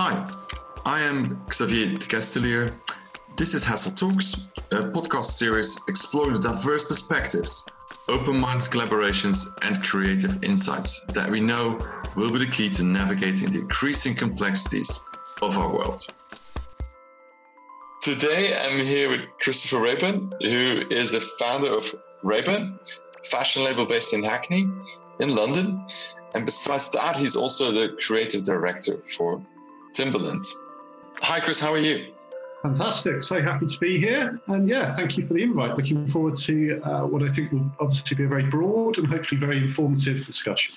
Hi, I am Xavier De Kestelier. This is Hassell Talks, a podcast series exploring the diverse perspectives, open minded collaborations, and creative insights that we know will be the key to navigating the increasing complexities of our world. Today, I'm here with Christopher Raeburn, who is a founder of Raeburn, fashion label based in Hackney, in London. And besides that, he's also the creative director for Timberland. Hi, Chris, how are you? Fantastic. So happy to be here. And yeah, thank you for the invite. Looking forward to uh, what I think will obviously be a very broad and hopefully very informative discussion.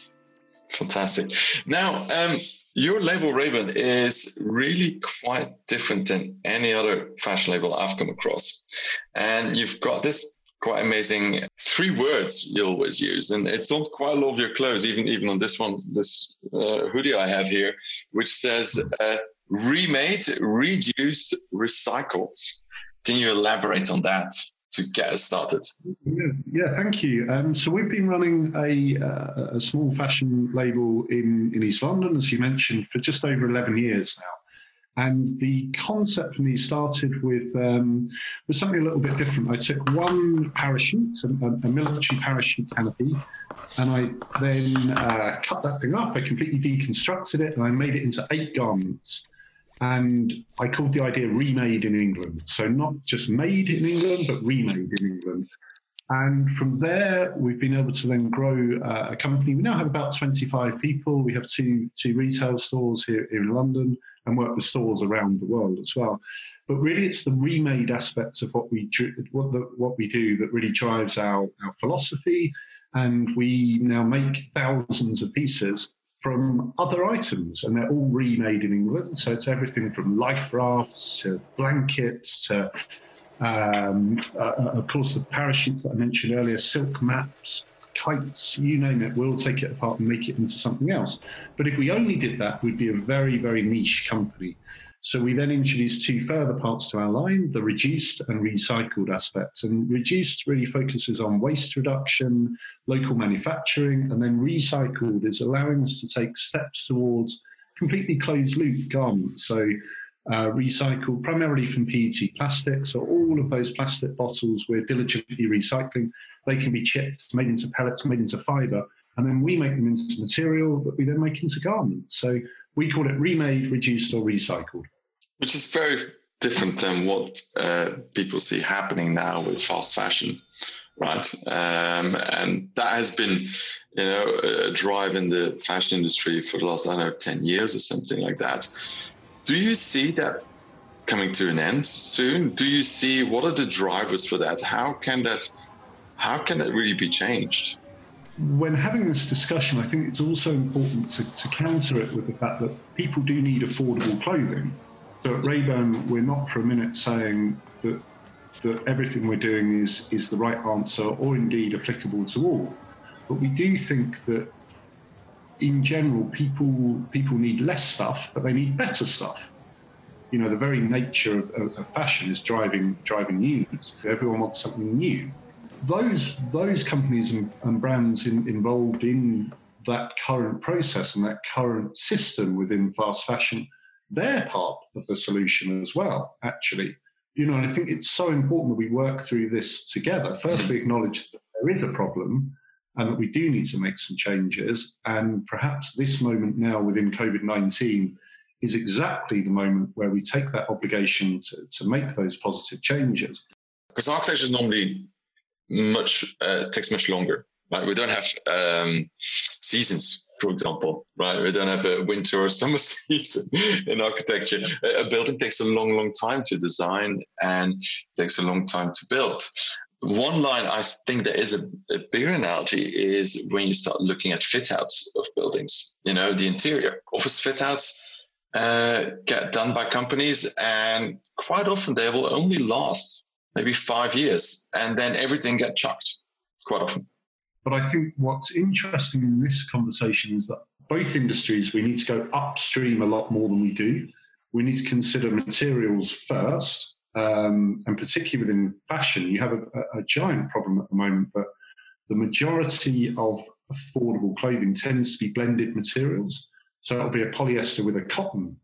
Fantastic. Now, um, your label Raeburn is really quite different than any other fashion label I've come across. And you've got this quite amazing three words you always use. And it's on quite a lot of your clothes even even on this one this uh, hoodie i have here which says uh, remade reduced recycled. Can you elaborate on that to get us started? Yeah, yeah thank you. Um, so we've been running a, uh, a small fashion label in, in east london as you mentioned for just over 11 years now and the concept for me started with um, was something a little bit different. I took one parachute, a, a military parachute canopy, and I then uh, cut that thing up. I completely deconstructed it, and I made it into eight garments. And I called the idea remade in England. So not just made in England, but remade in England. And from there, we've been able to then grow uh, a company. We now have about 25 people. We have two, two retail stores here, here in London and work with stores around the world as well. But really, it's the remade aspects of what we what the, what we do that really drives our, our philosophy. And we now make thousands of pieces from other items, and they're all remade in England. So it's everything from life rafts to blankets to um, uh, uh, of course, the parachutes that I mentioned earlier, silk maps, kites, you name it, we'll take it apart and make it into something else. But if we only did that, we'd be a very, very niche company. So we then introduced two further parts to our line, the reduced and recycled aspects. And reduced really focuses on waste reduction, local manufacturing, and then recycled is allowing us to take steps towards completely closed loop garments. So uh, recycled primarily from PET plastic. So all of those plastic bottles we're diligently recycling. They can be chipped, made into pellets, made into fiber, and then we make them into material that we then make into garments. So we call it remade, reduced, or recycled. Which is very different than what uh, people see happening now with fast fashion, right? Um, and that has been, you know, a drive in the fashion industry for the last, I don't know, 10 years or something like that. Do you see that coming to an end soon? Do you see what are the drivers for that? How can that how can that really be changed? When having this discussion, I think it's also important to, to counter it with the fact that people do need affordable clothing. So at Raeburn, we're not for a minute saying that that everything we're doing is is the right answer or indeed applicable to all. But we do think that in general, people people need less stuff, but they need better stuff. You know, the very nature of, of, of fashion is driving driving news. Everyone wants something new. Those those companies and, and brands in, involved in that current process and that current system within fast fashion, they're part of the solution as well. Actually, you know, I think it's so important that we work through this together. First, we acknowledge that there is a problem and that we do need to make some changes. And perhaps this moment now within COVID 19 is exactly the moment where we take that obligation to, to make those positive changes. Because architecture is normally much, uh, takes much longer. Right? We don't have um, seasons, for example, right? We don't have a winter or summer season in architecture. A building takes a long, long time to design and takes a long time to build one line I think there is a, a, bigger analogy is when you start looking at fit outs of buildings. You know, the interior office fit outs uh, get done by companies, and quite often they will only last maybe five years, and then everything get chucked quite often. But I think what's interesting in this conversation is that both industries we need to go upstream a lot more than we do. We need to consider materials first um, and particularly within fashion, you have a, a, giant problem at the moment that the majority of affordable clothing tends to be blended materials. So it'll be a polyester with a cotton.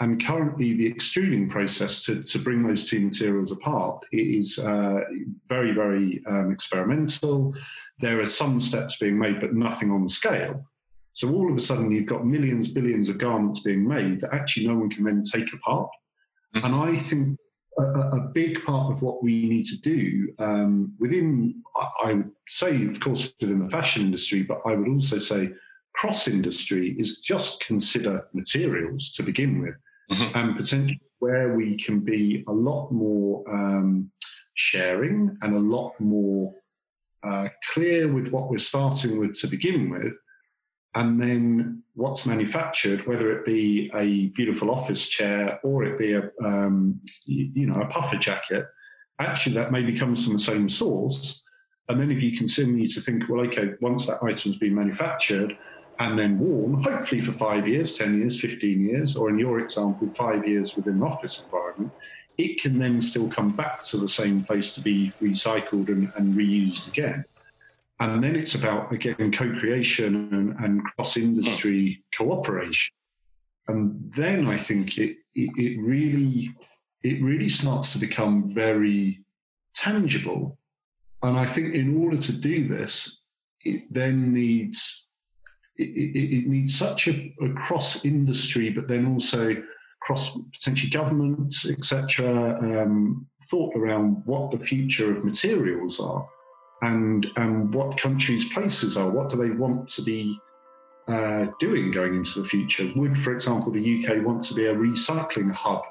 and currently, the extruding process to, to bring those two materials apart is uh, very, very um, experimental. There are some steps being made, but nothing on scale. So all of a sudden, you've got millions, billions of garments being made that actually no one can then take apart. Mm-hmm. And I think a, a, big part of what we need to do um, within, I would say, of course, within the fashion industry, but I would also say cross industry is just consider materials to begin with mm-hmm. and potentially where we can be a lot more um, sharing and a lot more uh, clear with what we're starting with to begin with and then what's manufactured, whether it be a beautiful office chair or it be a um, you know a puffer jacket, actually that maybe comes from the same source. And then if you continue to think, well, okay, once that item's been manufactured, and then worn, hopefully for five years, 10 years, 15 years, or in your example, five years within the office environment, it can then still come back to the same place to be recycled and, and reused again. And then it's about, again, co creation and, and cross industry cooperation. And then I think it, it, it really it really starts to become very tangible. And I think in order to do this, it then needs it, it, needs such a, a, cross industry, but then also cross potentially governments, etc., um, thought around what the future of materials are and and what countries' places are. What do they want to be uh, doing going into the future? Would, for example, the UK want to be a recycling hub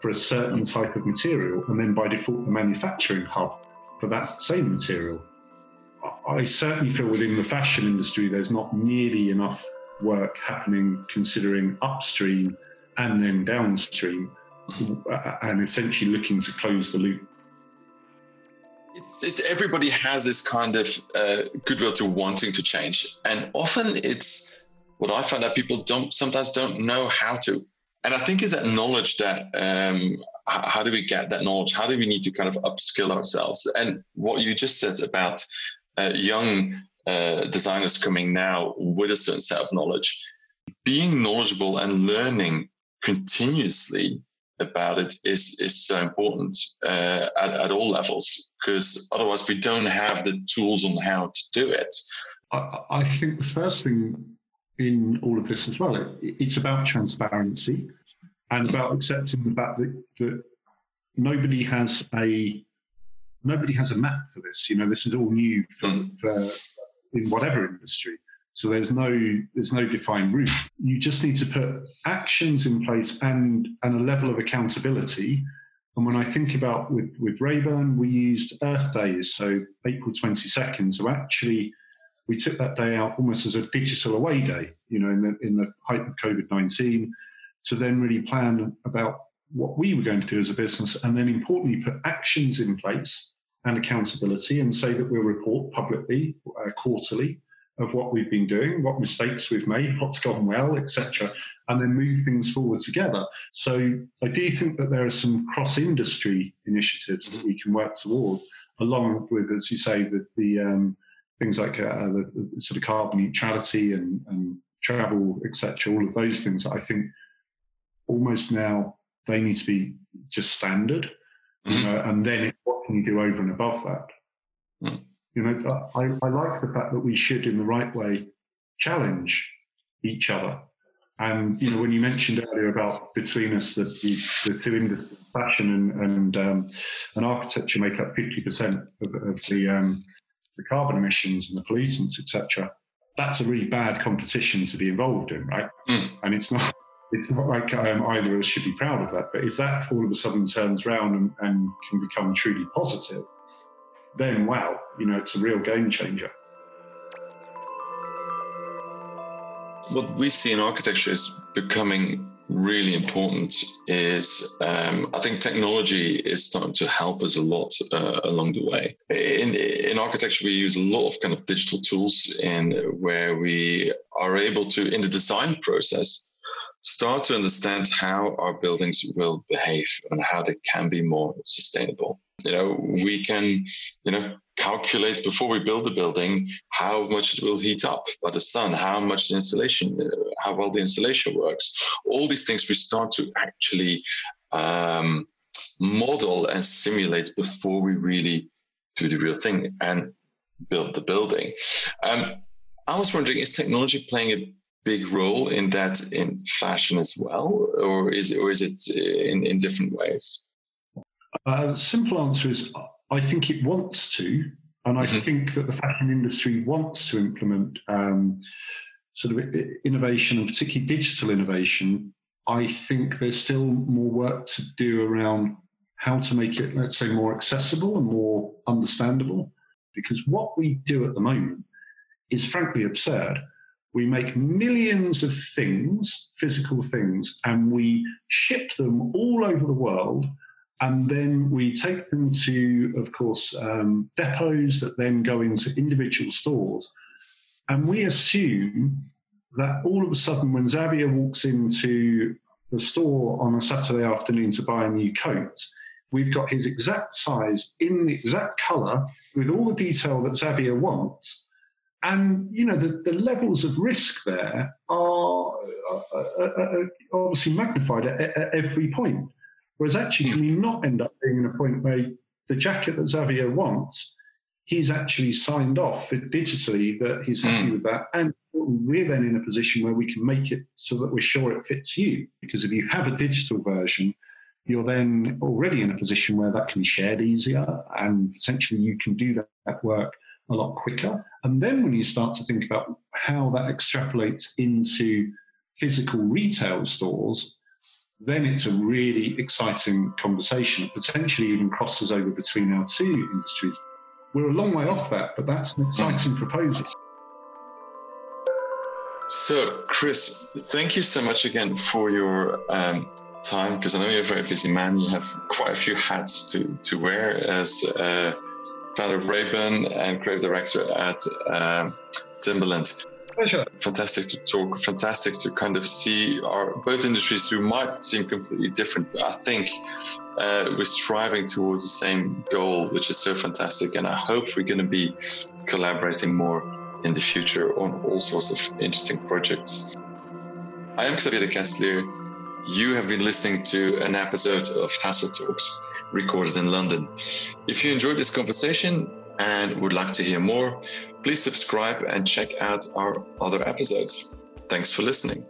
for a certain type of material, and then by default, the manufacturing hub for that same material? I certainly feel within the fashion industry, there's not nearly enough work happening considering upstream and then downstream, uh, and essentially looking to close the loop. It's, it's everybody has this kind of uh, goodwill to wanting to change, and often it's what I find that people don't sometimes don't know how to. And I think is that knowledge that um, how do we get that knowledge? How do we need to kind of upskill ourselves? And what you just said about uh, young uh, designers coming now with a certain set of knowledge, being knowledgeable and learning continuously about it is is so important uh, at, at all levels because otherwise we don't have the tools on how to do it. I, I think the first thing in all of this as well, it, it's about transparency and about accepting the fact that, that nobody has a nobody has a map for this. You know, this is all new for, mm. for in whatever industry. So there's no there's no defined route. You just need to put actions in place and and a level of accountability. And when I think about with with Raeburn, we used Earth Days, so April 22nd, So actually we took that day out almost as a digital away day. You know, in the in the height of COVID 19, to then really plan about what we were going to do as a business, and then importantly put actions in place and accountability and say that we'll report publicly uh, quarterly of what we've been doing, what mistakes we've made, what's gone well, etc., and then move things forward together. So I do think that there are some cross-industry initiatives that we can work towards, along with, as you say, the, the um, things like uh, the, the, sort of carbon neutrality and, and travel, etc. All of those things. I think almost now they need to be just standard, mm-hmm. you know, and then it can you do over and above that? Mm. You know, I, I like the fact that we should, in the right way, challenge each other. And you know, when you mentioned earlier about between us that the, the two industries, fashion and and, um, and architecture, make up fifty percent of, of, the um, the carbon emissions and the pollutants, etc. That's a really bad competition to be involved in, right? Mm. And it's not it's not like um, either of us should be proud of that. But if that all of a sudden turns around and, and can become truly positive, then wow, you know, it's a real game changer. What we see in architecture is becoming really important is um, I think technology is starting to help us a lot uh, along the way. In, in architecture, we use a lot of kind of digital tools in where we are able to, in the design process, start to understand how our buildings will behave and how they can be more sustainable. You know, we can, you know, calculate before we build the building how much it will heat up by the sun, how much the insulation, uh, how well the insulation works. All these things we start to actually um, model and simulate before we really do the real thing and build the building. Um, I was wondering, is technology playing a big role in that in fashion as well, or is or is it in, in different ways? Uh, the simple answer is I think it wants to, and I mm-hmm. think that the fashion industry wants to implement um, sort of innovation and particularly digital innovation. I think there's still more work to do around how to make it, let's say, more accessible and more understandable. Because what we do at the moment is frankly absurd. We make millions of things, physical things, and we ship them all over the world. And then we take them to, of course, um, depots that then go into individual stores. And we assume that all of a sudden, when Xavier walks into the store on a Saturday afternoon to buy a new coat, we've got his exact size in the exact color with all the detail that Xavier wants and you know the, the levels of risk there are, uh, uh, uh, obviously magnified at, at, every point. Whereas actually, can you not end up being in a point where the jacket that Xavier wants, he's actually signed off digitally that he's happy mm. with that, and we're then in a position where we can make it so that we're sure it fits you. Because if you have a digital version, you're then already in a position where that can be shared easier, and essentially you can do that work a lot quicker. And then when you start to think about how that extrapolates into physical retail stores, then it's a really exciting conversation. Potentially even crosses over between our two industries. We're a long way off that, but that's an exciting proposal. So, Chris, thank you so much again for your um, time because I know you're a very busy man. You have quite a few hats to, to wear as uh, founder of Raeburn and creative director at um, Timberland. Pleasure. Fantastic to talk. Fantastic to kind of see our both industries who might seem completely different, but I think uh, we're striving towards the same goal, which is so fantastic. And I hope we're going to be collaborating more in the future on all sorts of interesting projects. I am Xavier De Kestelier. You have been listening to an episode of Hassell Talks recorded in London. If you enjoyed this conversation and would like to hear more, please subscribe and check out our other episodes. Thanks for listening.